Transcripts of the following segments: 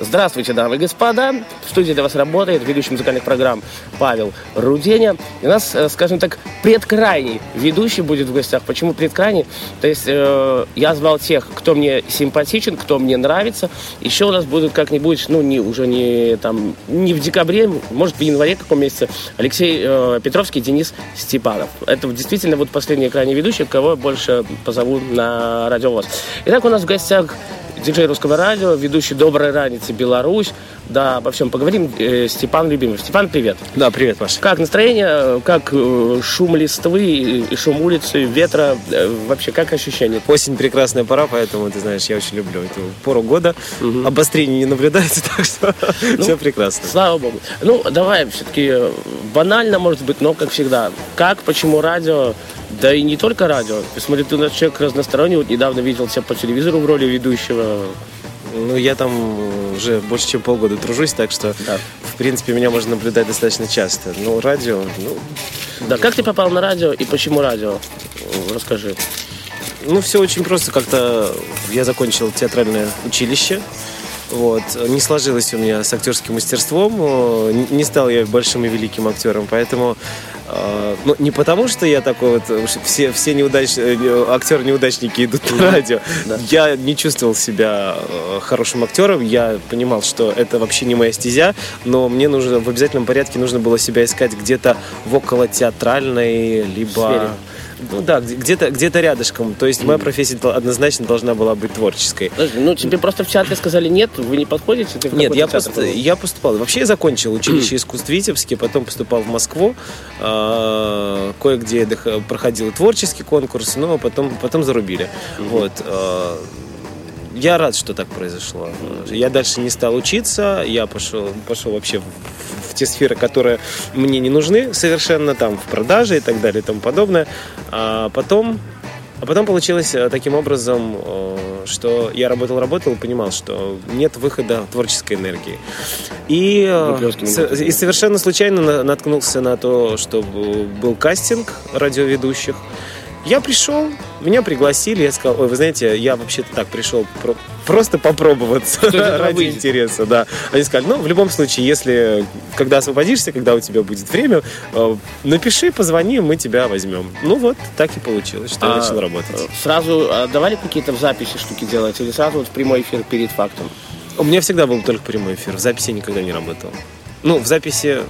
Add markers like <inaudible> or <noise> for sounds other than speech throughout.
Здравствуйте, дамы и господа. В студии для вас работает ведущий музыкальных программ Павел Руденя. И у нас, э, скажем так, предкрайний ведущий будет в гостях. Почему предкрайний? То есть э, я звал тех, кто мне симпатичен, кто мне нравится. Еще у нас будут как-нибудь, ну, не, уже не, там, не в декабре, может, в январе каком месяце, Алексей э, Петровский, Денис Степанов. Это действительно вот последний крайний ведущий, кого больше позову на радио ВОЗ. Итак, у нас в гостях диджей русского радио, ведущий «Доброй раницы Беларусь». Да, обо всем поговорим. Э, Степан Любимов. Степан, привет. Да, привет, Паша. Как настроение? Как э, шум листвы и шум улицы, ветра? Э, Вообще, как ощущение? Осень прекрасная пора, поэтому, ты знаешь, я очень люблю эту пору года. Обострений не наблюдается, <laughs> так что все прекрасно. Слава богу. Ну, давай все-таки банально, может быть, но как всегда. Как, почему радио? Да и не только радио. Смотри, ты у нас человек разносторонний. Вот недавно видел тебя по телевизору в роли ведущего. Ну, я там уже больше, чем полгода тружусь, так что, Да. в принципе, меня можно наблюдать достаточно часто. Ну, радио, ну, Да, как ты попал на радио и почему радио? Расскажи. Ну, все очень просто. Как-то я закончил театральное училище. Вот. Не сложилось у меня с актерским мастерством. О, Не стал я большим и великим актером. Поэтому э, ну, не потому, что я такой вот, уж все, все неудач... э, не- актеры-неудачники идут на радио. Я не чувствовал себя э, хорошим актером. Я понимал, что это вообще не моя стезя. Но мне нужно в обязательном порядке нужно было себя искать где-то в около театральной, либо... Сфере. Ну да, где- где-то где рядышком. То есть моя профессия однозначно должна была быть творческой. Подожди, ну тебе просто в театре сказали нет, вы не подходите? Ты Нет, я, пост- я поступал. Вообще я закончил училище <clears throat> искусств в Витебске, потом поступал в Москву. а, Кое-где я проходил творческий конкурс, но потом, потом зарубили. Вот. а, Я рад, что так произошло. Я дальше не стал учиться, я пошел, пошел вообще в, те сферы, которые мне не нужны совершенно, там, в продаже и так далее и тому подобное. А потом, а потом получилось э, таким образом, э, что я работал-работал и понимал, что нет выхода творческой энергии. И, э, со- и совершенно случайно на- наткнулся на то, что был кастинг радиоведущих. Я пришел, меня пригласили, я сказал, ой, вы знаете, я вообще-то так пришел про- просто попробоваться <laughs> ради выйдет? интереса, да. Они сказали, ну, в любом случае, если, когда освободишься, когда у тебя будет время, э, напиши, позвони, мы тебя возьмем. Ну вот, так и получилось, что я А, начал работать. э, Сразу а, давали какие-то в записи штуки делать или сразу вот в прямой эфир перед фактом? У меня всегда был только прямой эфир, в записи я никогда не работал. Ну, в записи...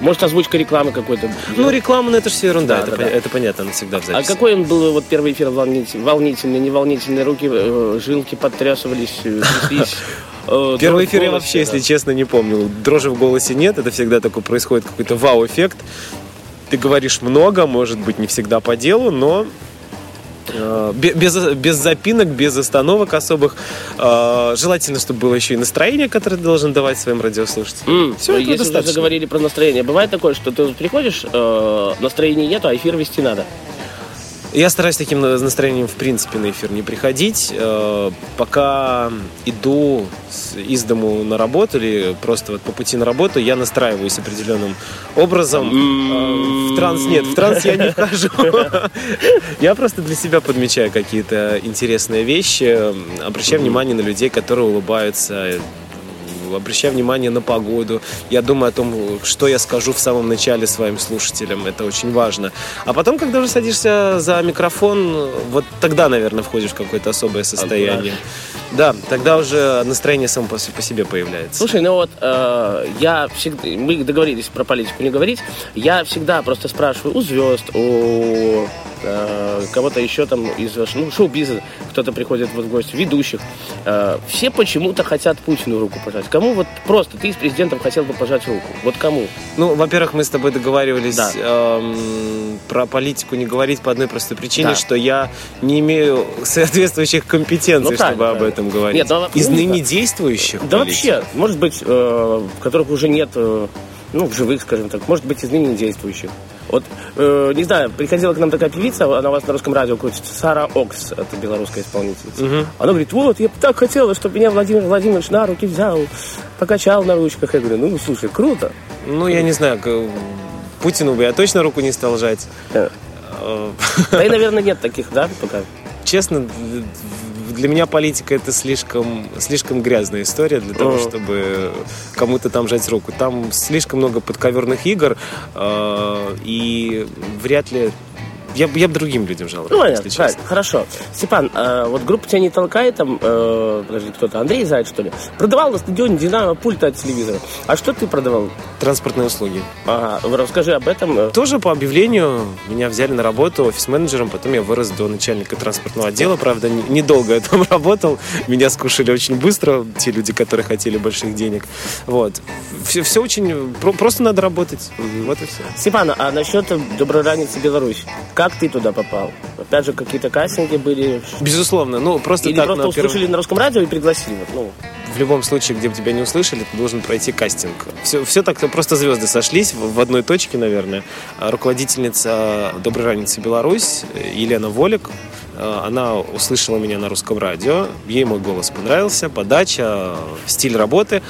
Может, озвучка рекламы какой-то? Ну, реклама, ну, это же все ерунда, Да, это, да, пон- да. это понятно, она всегда в А записи. какой он был вот первый эфир волнительный? Волнительный, неволнительный, руки, э, жилки подтрясывались, э, тряслись? <laughs> э, Первый эфир я вообще, если честно, не помню. Дрожи в голосе нет, это всегда такой происходит какой-то вау-эффект. Ты говоришь много, может быть, не всегда по делу, но без, без запинок, без остановок особых. Э, Желательно, чтобы было еще и настроение, которое ты должен давать своим радиослушателям. Ну, этого если достаточно. заговорили про настроение, бывает такое, что ты приходишь, э, настроения нету, а эфир вести надо. Я стараюсь таким настроением, в принципе, на эфир не приходить. Э, Пока иду из дому на работу или просто вот по пути на работу, я настраиваюсь определенным образом. Э, В транс нет, в транс я не вхожу. <laughs> Я просто для себя подмечаю какие-то интересные вещи, обращаю внимание на людей, которые улыбаются, обращаю внимание на погоду. Я думаю о том, что я скажу в самом начале своим слушателям. Это очень важно. А потом, когда уже садишься за микрофон, вот тогда, наверное, входишь в какое-то особое состояние. Да, тогда уже настроение само по себе появляется. Слушай, ну вот э, я всегда, мы договорились про политику не говорить, я всегда просто спрашиваю у звезд, у э, кого-то еще там из ну, шоу-бизнеса, кто-то приходит вот в гости, ведущих, э, все почему-то хотят Путину руку пожать. Кому вот просто ты с президентом хотел бы пожать руку? Вот кому? Ну, во-первых, мы с тобой договаривались Да. эм, про политику не говорить по одной простой причине, Да. что я не имею <laughs> соответствующих компетенций, Ну, чтобы правильно, об этом говорить. Нет, ну, Из ныне да. действующих Да политиков. вообще, может быть, э, в которых уже нет э, ну, в живых, скажем так, может быть, из ныне действующих. Вот, э, не знаю, приходила к нам такая певица, она у вас на русском радио крутится, Сара Окс, это белорусская исполнительница. Она говорит, вот, я так хотела, чтобы меня Владимир Владимирович на руки взял, покачал на ручках. Я говорю, ну, слушай, круто. Ну, я не знаю, к- Путину бы я точно руку не стал жать. Э, Э, Да и, <laughs> наверное, нет таких, да, пока? Честно, для меня политика это слишком, слишком грязная история для того, чтобы кому-то там жать руку. Там слишком много подковерных игр, э, и вряд ли... Я, бы- я бы другим людям жал Ну, если честно. Хорошо. Степан, а вот группа тебя не толкает, там, э, подожди, кто-то, Андрей Заяц, что ли? Продавал на стадионе Динамо пульт от телевизора. А что ты продавал? Транспортные услуги. Ага, расскажи об этом. э. Тоже по объявлению меня взяли на работу офис-менеджером, потом я вырос до начальника транспортного отдела. Правда, не- недолго я там <laughs> работал. Меня скушали очень быстро, те люди, которые хотели больших денег. Вот. Все, все очень... про- просто надо работать. Вот и все. Степан, а насчет Доброй раницы Беларусь, как ты туда попал? Опять же, какие-то кастинги были? Безусловно. Ну, просто Или так просто на первом- услышали на русском радио и пригласили? Ну, В любом случае, где бы тебя не услышали, ты должен пройти кастинг. Все, все так просто звезды сошлись в, одной точке, наверное. А Руководительница «Доброй раницы Беларусь» Елена Волик, э, она услышала меня на русском радио, ей мой голос понравился, подача, стиль работы.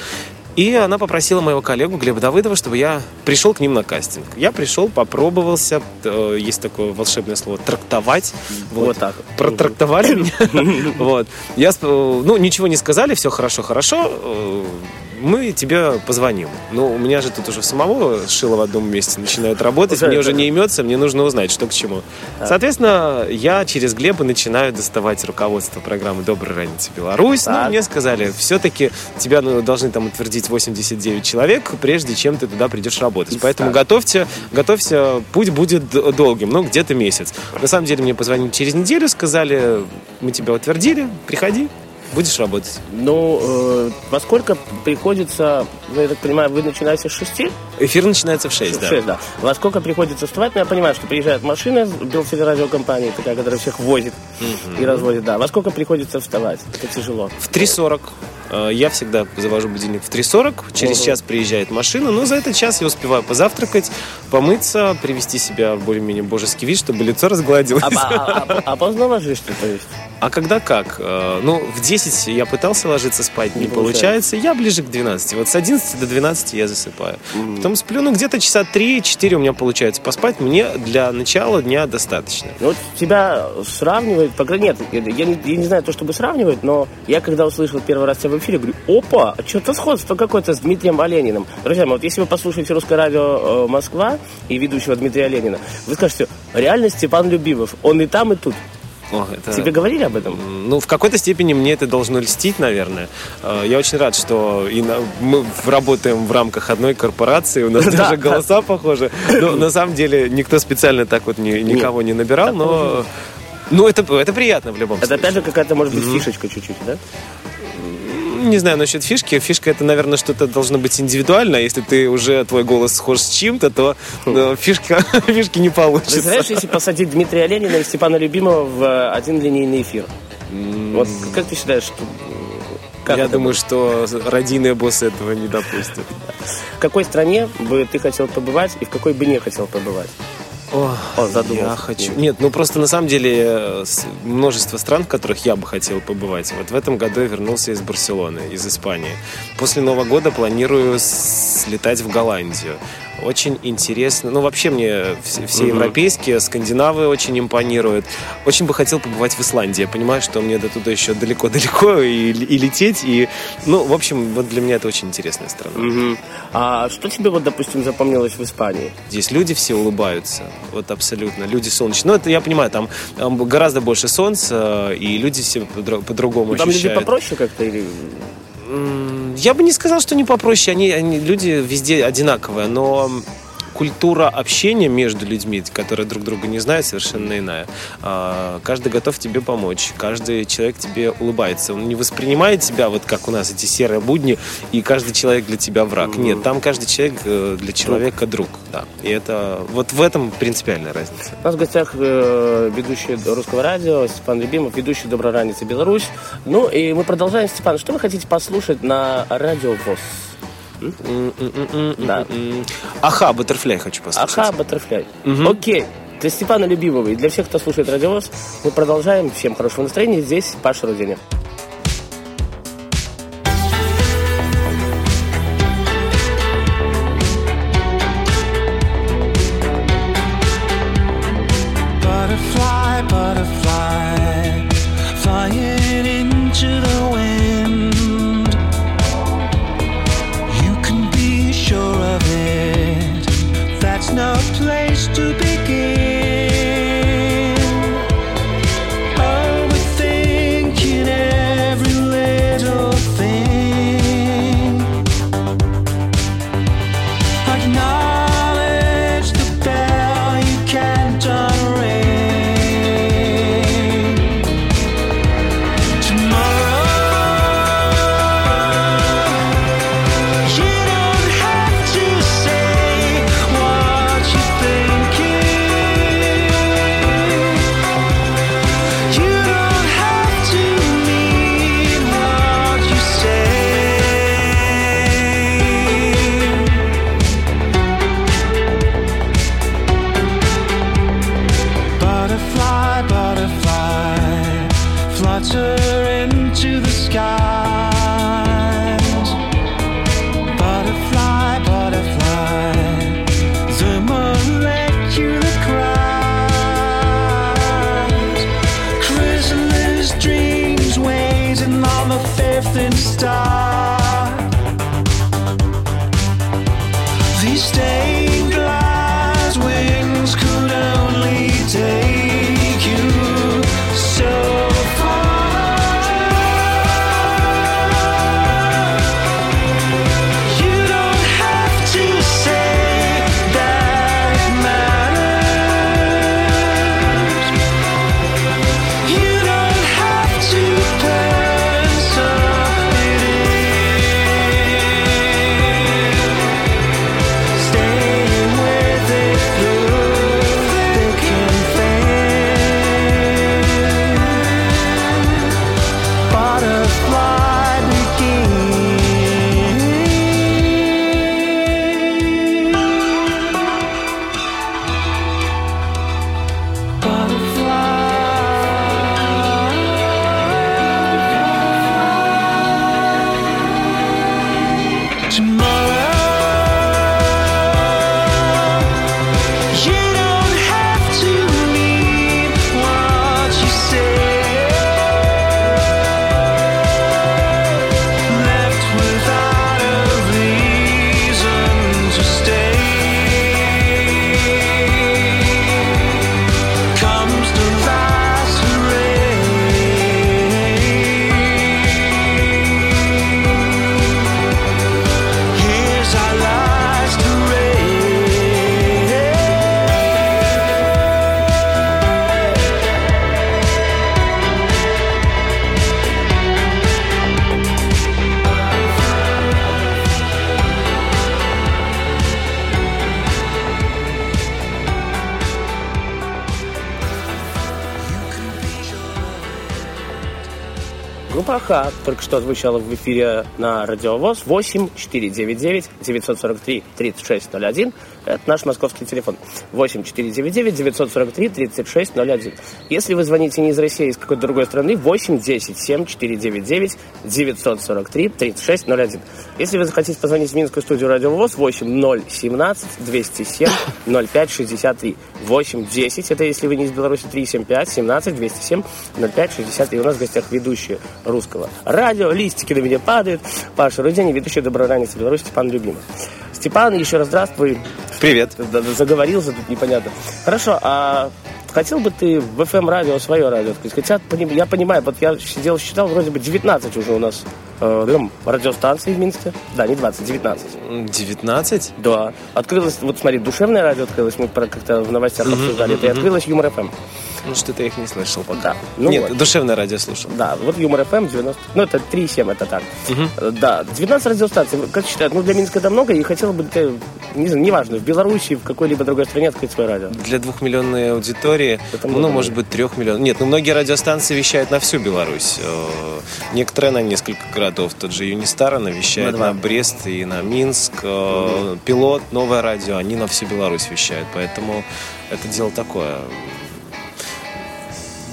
И она попросила моего коллегу Глеба Давыдова, чтобы я пришел к ним на кастинг. Я пришел, попробовался, э, есть такое волшебное слово, трактовать. вот, так. вот. Протрактовали меня. <laughs> Вот. Я, э, ну, ничего не сказали, все хорошо, хорошо. э, Мы тебе позвоним. Ну, у меня же тут уже самого шило в одном месте начинает работать. Мне уже не имется, мне нужно узнать, что к чему. Соответственно, я через Глеба начинаю доставать руководство программы «Доброй раницы, Беларусь». Ну, мне сказали, все-таки тебя ну, должны там утвердить 89 человек, прежде чем ты туда придешь работать. Поэтому готовьте, готовься, путь будет долгим, ну, где-то месяц. На самом деле мне позвонили через неделю, сказали, мы тебя утвердили, приходи, будешь работать. Ну, э, во сколько приходится, ну, я так понимаю, вы начинаете с шести? Эфир начинается в 6, В да. шесть, да. Во сколько приходится вставать? Ну, я понимаю, что приезжает машина с Белтелерадиокомпании, такая, которая всех возит и разводит, да. Во сколько приходится вставать? Это тяжело. В 3.40. Э, Я всегда завожу будильник в 3.40. Через час приезжает машина. Но за этот час я успеваю позавтракать, помыться, привести себя в более-менее божеский вид, чтобы лицо разгладилось. А, а- а- а поздно ложишься, то есть? А когда как? Э, Ну, в 10 я пытался ложиться спать, не, Не получается. Я ближе к 12. Вот с 11 до 12 я засыпаю. Потом сплю, ну, где-то часа 3-4 у меня получается поспать. Мне для начала дня достаточно. Ну, вот тебя сравнивают, по крайней мере, нет, я не, я не знаю то, чтобы сравнивать, но я когда услышал первый раз тебя в эфире, говорю, опа, а что-то сходство какое-то с Дмитрием Олениным. Друзья мои, вот если вы послушаете русское радио э, Москва и ведущего Дмитрия Оленина, вы скажете, реально Степан Любимов, он и там, и тут. О, это- Тебе говорили об этом? Ну, в какой-то степени мне это должно льстить, наверное. Э, Я очень рад, что и на- мы работаем в рамках одной корпорации, у нас Да, <laughs> даже да. голоса похожи. Но на самом деле никто специально так вот ни- никого не набирал, но... Ну, это, это приятно в любом Это случае. опять же какая-то, может быть, фишечка чуть-чуть, да? Не знаю насчет фишки. Фишка это, наверное, что-то должно быть индивидуально. Если ты уже твой голос схож с чем-то, то э, фишка, <laughs> фишки не получится. Представляешь, если посадить Дмитрия Оленина и Степана Любимого в э, один линейный эфир? Вот как ты считаешь, что... как Я думаю, что родийные боссы этого не допустят. В какой стране бы ты хотел побывать и в какой бы не хотел побывать? О, О, задумался. Я хочу. Нет, ну просто на самом деле э, множество стран, в которых я бы хотел побывать. Вот в этом году я вернулся из Барселоны, из Испании. После Нового года планирую слетать в Голландию. Очень интересно. Ну, вообще мне все, все Мгм. европейские, скандинавы очень импонируют. Очень бы хотел побывать в Исландии. Я понимаю, что мне до туда еще далеко-далеко и, и лететь. И, ну, в общем, вот для меня это очень интересная страна. Мгм. А что тебе, вот, допустим, запомнилось в Испании? Здесь люди все улыбаются. Вот абсолютно. Люди солнечные. Ну, это я понимаю, там, гораздо больше солнца, и люди все по-другому Ну, Там люди ощущают. попроще как-то или... Я бы не сказал, что не попроще. Они, они, люди везде одинаковые, но культура общения между людьми, которые друг друга не знают, совершенно иная. А, Каждый готов тебе помочь, каждый человек тебе улыбается. Он не воспринимает тебя вот как у нас эти серые будни, и каждый человек для тебя враг. Нет, там каждый человек э, для человека друг. Да. И это вот в этом принципиальная разница. У нас в гостях э, ведущий русского радио Степан Любимов, ведущий «Доброй раницы Беларусь». Ну и мы продолжаем. Степан, что вы хотите послушать на радио ВОЗ? Да. Аха, Баттерфляй хочу послушать. Аха, Баттерфляй. Окей. Для Степана Любимого и для всех, кто слушает радиовоз, мы продолжаем. Всем хорошего настроения. Здесь Паша Руденя. АХА только что звучала в эфире на Радиовоз 8 499 943 3601. Это наш московский телефон. 8 499 943 3601. Если вы звоните не из России, а из какой-то другой страны, 8 10 7 499 943 3601. Если вы захотите позвонить в Минскую студию Радиовоз, 8 0 17 207 05 63. 8 10, это если вы не из Беларуси, 3 7 5 17 207 05 63. У нас в гостях ведущие русского радио. Листики на меня падают. Паша Рудень, ведущий доброранец Беларуси Степан Любимов. Степан, еще раз здравствуй. Привет. Заговорился тут непонятно. Хорошо, а хотел бы ты в FM-радио свое радио открыть? Хотя, я понимаю, вот я сидел, считал, вроде бы 19 уже у нас э, там, радиостанций в Минске. Да, не 20, 19. 19? Да. Открылось, вот смотри, душевное радио открылось, мы как-то в новостях обсуждали это, и открылось Юмор ФМ. Ну, что-то я их не слышал пока. Да. Ну Нет, вот. душевное радио слушал. Да, вот Юмор ФМ 90... Ну, это 3,7, это так. Э, Да, 19 радиостанций. Как считают, ну, для Минска это много, и хотел бы, не знаю, неважно, в Беларуси, в какой-либо другой стране открыть свое радио. Для двухмиллионной аудитории, Это ну, много. может быть, трех миллионов. Нет, ну, многие радиостанции вещают на всю Беларусь. Э, Некоторые на несколько городов. Тот же Юнистар, она вещает На Брест и на Минск. Э, Пилот, Новое радио, они на всю Беларусь вещают. Поэтому это дело такое.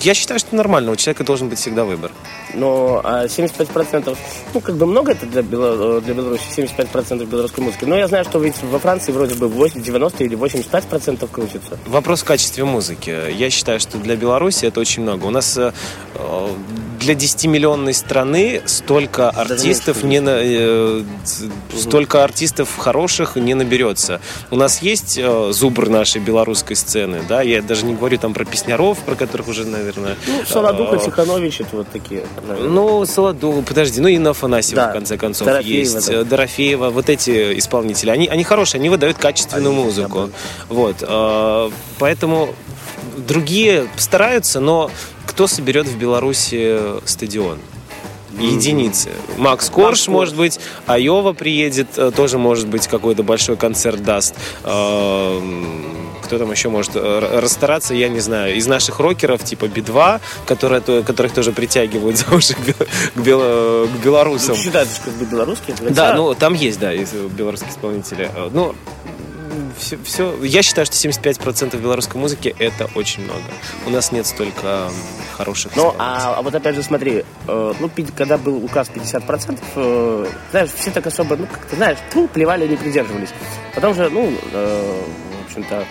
Я считаю, что нормально. У человека должен быть всегда выбор. Но а 75%, ну, как бы много это для, Бело- для Беларуси, 75% белорусской музыки. Но я знаю, что ведь во Франции вроде бы 80, 90 или 85% крутится. Вопрос в качестве музыки. Я считаю, что для Беларуси это очень много. У нас э, для 10-миллионной страны столько артистов не на- э, столько артистов хороших не наберется. У нас есть э, зубр нашей белорусской сцены, да, я даже не говорю там про песняров, про которых уже, наверное... Ну, Солодуха, э, Тиханович, это вот такие. наверное. ну, Солоду, подожди, ну и на Афанасьева, Да. в конце концов, Дорофеева, есть. да. э, Дорофеева, вот эти исполнители, они, они хорошие, они выдают качественную Они музыку. Вот, э, поэтому другие стараются, но кто соберет в Беларуси стадион? Единицы. Макс Корж, Корж. может быть, Айова приедет, э, тоже, может быть, какой-то большой концерт даст. Э, Кто там еще может э, расстараться, я не знаю. Из наших рокеров, типа Би-2, которые, то- которых тоже притягивают <laughs> за уши к, бел- к бел- к белорусам. Ну, считают, что как бы белорусские. Да, ну там есть, да, исполнителей. Э, Ну, все, все, я считаю, что 75% белорусской музыки это очень много. У нас нет столько хороших Ну, а, а вот опять же, смотри, э, ну, когда был указ 50%, э, знаешь, все так особо, ну, как-то, знаешь, тьфу, плевали, не придерживались. Потом же, ну, э, в общем-то,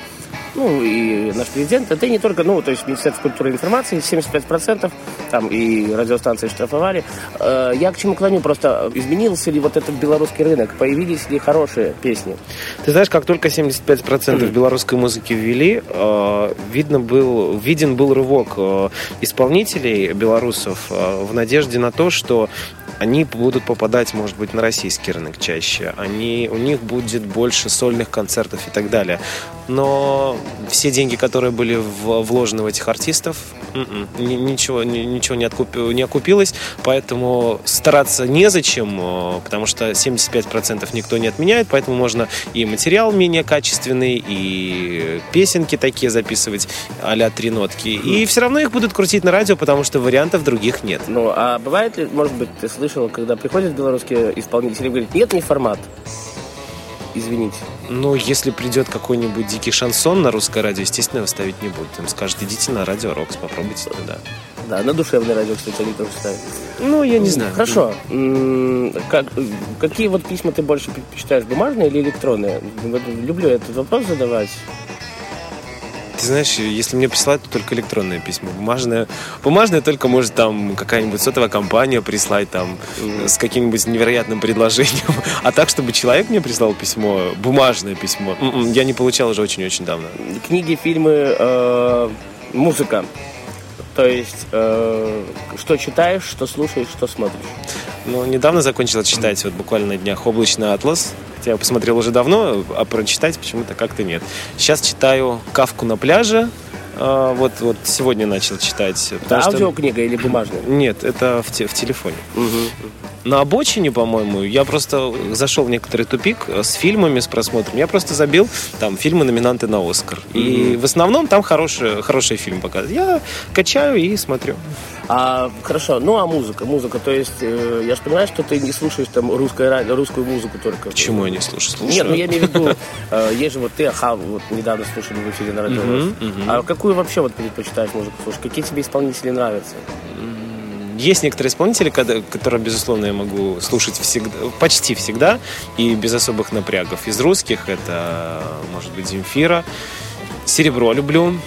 ну, и наш президент, это и не только, ну, то есть Министерство культуры и информации, 75%, там и радиостанции штрафовали. Э, я к чему клоню, просто изменился ли вот этот белорусский рынок, появились ли хорошие песни? Ты знаешь, как только 75% белорусской музыки ввели, э, видно был, виден был рывок э, исполнителей белорусов в надежде на то, что они будут попадать, может быть, на российский рынок чаще. Они, у них будет больше сольных концертов и так далее. Но все деньги, которые были вложены в этих артистов, ничего, ни- ничего не, откупи- не окупилось. Поэтому стараться незачем, э, потому что 75% никто не отменяет, поэтому можно и материал менее качественный, и песенки такие записывать а-ля три нотки. И все равно их будут крутить на радио, потому что вариантов других нет. Ну, а бывает ли, может быть, ты слышал, когда приходят белорусские исполнители и говорят, нет, не формат. Извините. Ну, если придет какой-нибудь дикий шансон на русское радио, естественно, его ставить не будут. Им скажут, идите на радио Рокс, попробуйте туда. Да, на душевное радио, кстати, они тоже ставят. Ну, я не знаю. Хорошо. Как, какие вот письма ты больше предпочитаешь, бумажные или электронные? Люблю этот вопрос задавать. Ты знаешь, если мне присылают, то только электронное письмо. Бумажное, бумажное только может там какая-нибудь сотовая компания прислать там с каким-нибудь невероятным предложением. <laughs> А так, чтобы человек мне прислал письмо, бумажное письмо, м-м, я не получал уже очень-очень давно. Книги, фильмы, э, музыка. То есть, э, что читаешь, что слушаешь, что смотришь. Ну, недавно закончил читать, вот буквально на днях, «Облачный атлас». Хотя я посмотрел уже давно, а прочитать почему-то как-то нет. Сейчас читаю «Кавку на пляже». А, Вот, вот сегодня начал читать. Это что- аудиокнига или бумажная? Нет, это в, те- в телефоне. На обочине, по-моему, я просто зашел в некоторый тупик с фильмами, с просмотром. Я просто забил там фильмы номинанты на Оскар. И в основном там хорошие, хорошие фильмы показывают. Я качаю и смотрю. А, хорошо, ну а музыка, музыка, то есть, э, я же понимаю, что ты не слушаешь там русское русскую музыку только. Почему я не слушаю? Слушаю. Нет, ну я имею в виду, э, есть же вот ты, Аха, вот недавно слушали в эфире на радио. Мгм, мгм. А какую вообще вот предпочитаешь музыку слушать? Какие тебе исполнители нравятся? Есть некоторые исполнители, которые, безусловно, я могу слушать всегда, почти всегда и без особых напрягов. Из русских это, может быть, Земфира. Серебро люблю.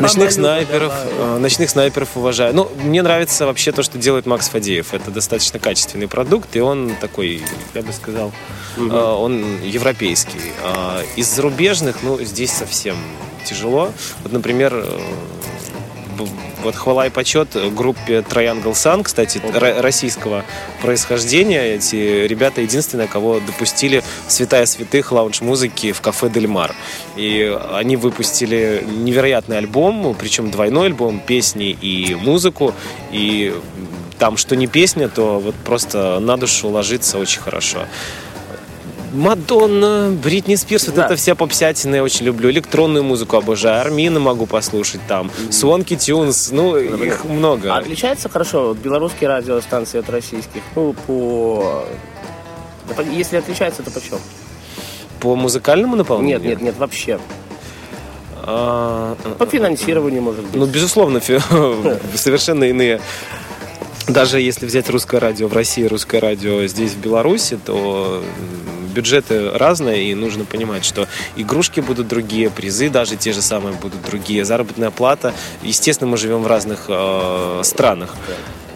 Ночных снайперов, давай. э, ночных снайперов уважаю. Ну, мне нравится вообще то, что делает Макс Фадеев. Это достаточно качественный продукт, и он такой, я бы сказал, э, он европейский. А из зарубежных, ну, здесь совсем тяжело. Вот, например, э, Вот хвала и почет группе Triangle Sun, кстати, ро- российского происхождения. Эти ребята единственные, кого допустили святая святых лаунж-музыки в кафе Дель Мар. И они выпустили невероятный альбом, причем двойной альбом, песни и музыку. И там, что не песня, то вот просто на душу ложится очень хорошо. Мадонна, Бритни Спирс, вот Да. это вся попсятина я очень люблю. Электронную музыку обожаю, Армина могу послушать там, Свонки Тюнс, ну, их много. А отличается хорошо вот белорусские радиостанции от российских? Ну, по... Если отличается, то почем? По музыкальному наполнению? Нет, нет, нет, вообще. А, По финансированию, может быть. Ну, безусловно, фи- <laughs> совершенно иные. Даже если взять русское радио в России, русское радио здесь, в Беларуси, то бюджеты разные, и нужно понимать, что игрушки будут другие, призы даже те же самые будут другие, заработная плата. Естественно, мы живем в разных э, странах.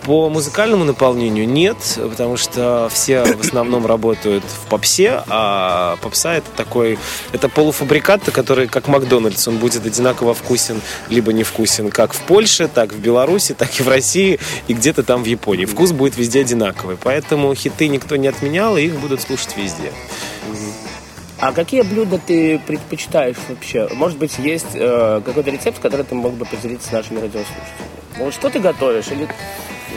По музыкальному наполнению нет, потому что все в основном работают в попсе, а попса это такой, это полуфабрикат, который как Макдональдс, он будет одинаково вкусен, либо не вкусен, как в Польше, так в Беларуси, так и в России, и где-то там в Японии. Вкус будет везде одинаковый, поэтому хиты никто не отменял, и их будут слушать везде. А какие блюда ты предпочитаешь вообще? Может быть, есть э, какой-то рецепт, который ты мог бы поделиться с нашими радиослушателями? Вот что ты готовишь? Или,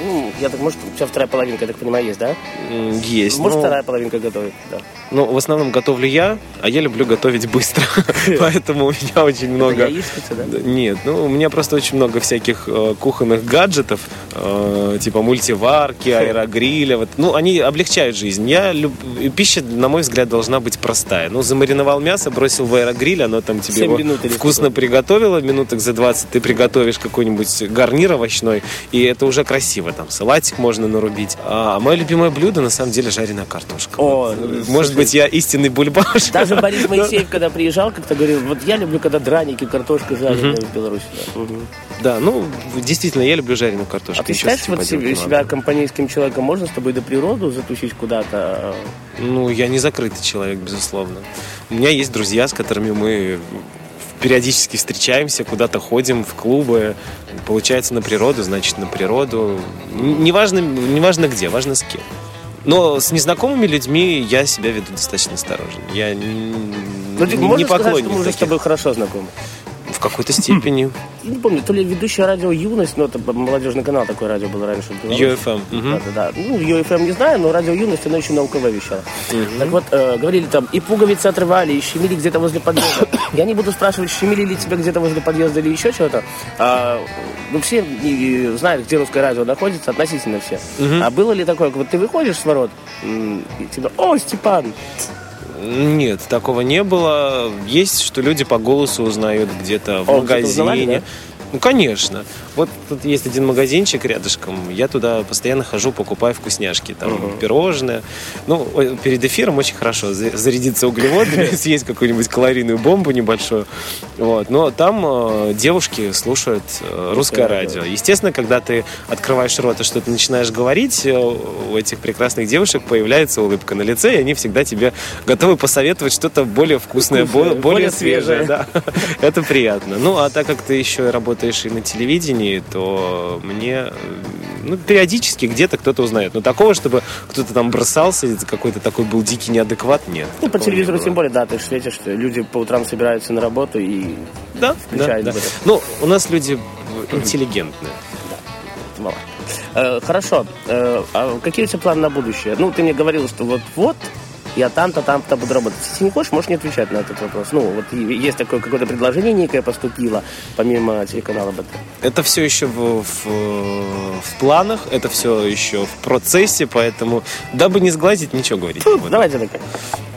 ну, я так, может, у тебя вторая половинка, я так понимаю, есть, да? Есть. Может, но- вторая половинка готовит, да. Ну, в основном готовлю я, а я люблю готовить быстро. <laughs> <laughs> Поэтому у меня очень много... Яичница, да? Да, Нет, ну у меня просто очень много всяких э, кухонных гаджетов, э, типа мультиварки, аэрогриля. Вот. Ну, они облегчают жизнь. Я люб... Пища, на мой взгляд, должна быть простая. Ну, замариновал мясо, бросил в аэрогриль, оно там тебе его вкусно приготовило, минуток за 20 ты приготовишь какой-нибудь гарнир овощной, и это уже красиво. Там салатик можно нарубить. А мое любимое блюдо, на самом деле, жареная картошка. О, Вот, ну, Может быть, я истинный бульбаш. Даже Борис <laughs> Моисеев, когда приезжал, как-то говорил, вот я люблю, когда драники, картошка жареная в Беларуси. Да. Да, ну, действительно, я люблю жареную картошку. Ты считаешь с вот надо. себя компанейским человеком? Можно с тобой до природу затусить куда-то? Ну, я не закрытый человек, безусловно. У меня есть друзья, с которыми мы периодически встречаемся, куда-то ходим в клубы. Получается на природу, значит на природу. Неважно, неважно где, важно с кем. Но с незнакомыми людьми я себя веду достаточно осторожно. Я Ну, ты не можешь сказать, поклонник что мы уже с таких. тобой хорошо знакомы? В какой-то степени. Я <laughs> не помню, то ли ведущая радио «Юность», но это молодежный канал, такое радио было раньше мгм. Да, да, да. Ну, UFM не знаю, но радио «Юность», оно еще науковое вещало. Так вот, э, говорили там, и пуговицы отрывали, и щемили где-то возле подъезда. <coughs> Я не буду спрашивать, щемили ли тебя где-то возле подъезда или еще чего-то. А, ну, все знают, где русское радио находится, относительно все. А было ли такое, вот ты выходишь с ворот, и тебя, о, Степан, Нет, такого не было. Есть, что люди по голосу узнают где-то в О, где-то узнавали, магазине. Ну, конечно. Вот тут есть один магазинчик рядышком. Я туда постоянно хожу, покупаю вкусняшки. Там пирожные. Ну, перед эфиром очень хорошо за- зарядиться углеводами, <laughs> съесть какую-нибудь калорийную бомбу небольшую. Вот. Но там э, девушки слушают э, русское радио. Естественно, когда ты открываешь рот и что-то начинаешь говорить, э, у этих прекрасных девушек появляется улыбка на лице, и они всегда тебе готовы посоветовать что-то более вкусное, бо- Вкусное, более, более свежее. свежее. Да. <laughs> Это приятно. Ну, а так как ты еще и работаешь и на телевидении, то мне ну, периодически где-то кто-то узнает. Но такого, чтобы кто-то там бросался, какой-то такой был дикий неадекват, нет. ну, по телевизору тем более, да, ты же светишь, что люди по утрам собираются на работу и Да, включают да, да. это. Ну, у нас люди интеллигентные. Мало. Э, хорошо. Э, а какие у тебя планы на будущее? Ну, ты мне говорил, что вот-вот я там-то, там-то буду работать. Если не хочешь, можешь не отвечать на этот вопрос. Ну, вот есть такое какое-то предложение некое поступило, помимо телеканала БТ. Это все еще в, в- в планах, это все еще в процессе, поэтому, дабы не сглазить, ничего говорить не буду. Давайте так.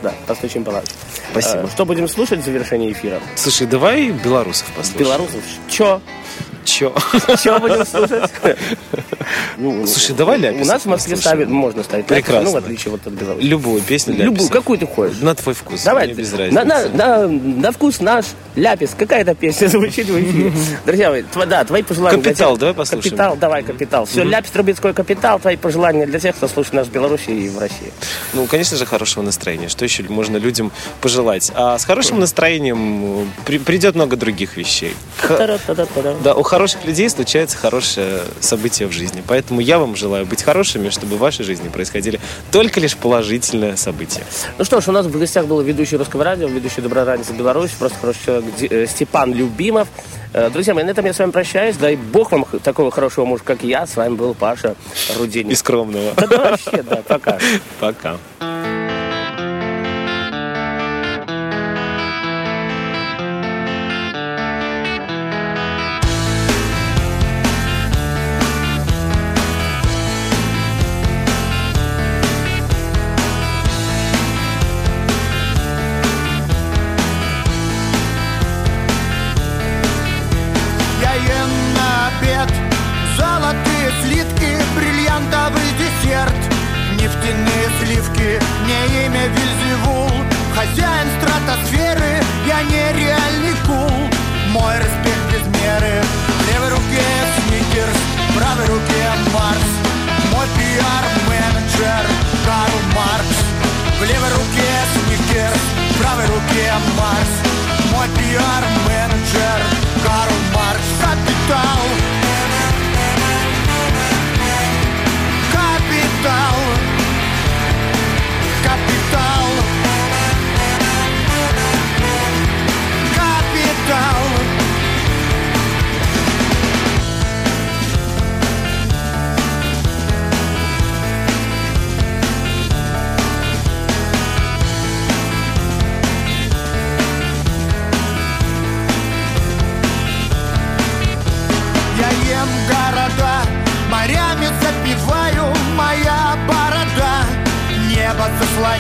Да, постучим по лавке. Спасибо. Э, что будем слушать в завершении эфира? Слушай, давай белорусов послушаем. Белорусов? Чё? Че? Чё будем слушать? Ну, <laughs> Слушай, давай У Ляписа нас в Москве ставить, можно ставить Прекрасно. ну, в отличие вот от Беларуси. Любую песню для Любую, какую ты хочешь. На твой вкус. Давай, мне без на, разницы. на, на, на вкус наш ляпис. Какая-то песня <laughs> звучит в эфире. <laughs> Друзья мои, да, твои пожелания. Капитал, давай послушаем. Капитал, давай, капитал. Все, ляпис, Трубецкой, капитал. Твои пожелания для тех, кто слушает нас в Беларуси и в России. Ну, конечно же, хорошего настроения. Что еще можно людям пожелать? А с хорошим настроением э, при- придет много других вещей. Да, у хороших людей случается хорошее событие в жизни. Поэтому я вам желаю быть хорошими, чтобы в вашей жизни происходили только лишь положительные события. Ну что ж, у нас в гостях был ведущий русского радио, ведущий Доброранец Беларусь, просто хороший человек э, Степан Любимов. Э, Друзья мои, на этом я с вами прощаюсь. Дай бог вам такого хорошего мужа, как я. С вами был Паша Руденин. И скромного. Да, да, вообще, да, пока. <laughs> Пока.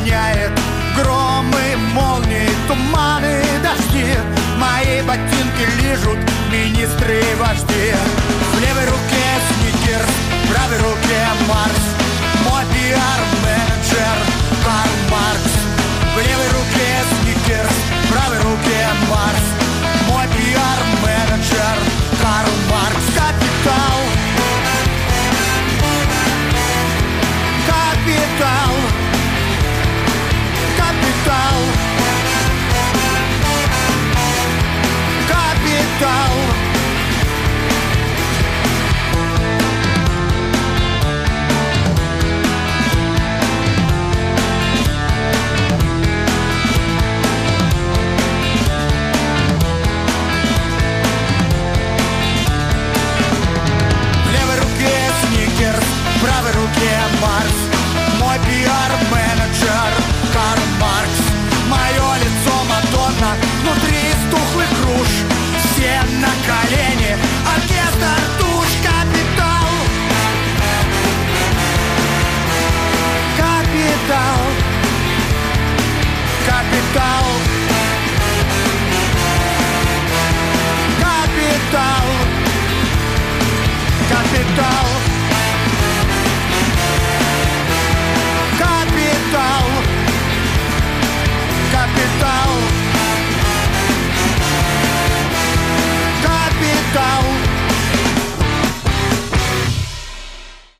Заслоняет громы, молнии, туманы, дожди. Мои ботинки лижут министры и вожди. В левой руке сникер, в правой руке Марс. Мой пиар-менеджер Карл Маркс. В левой руке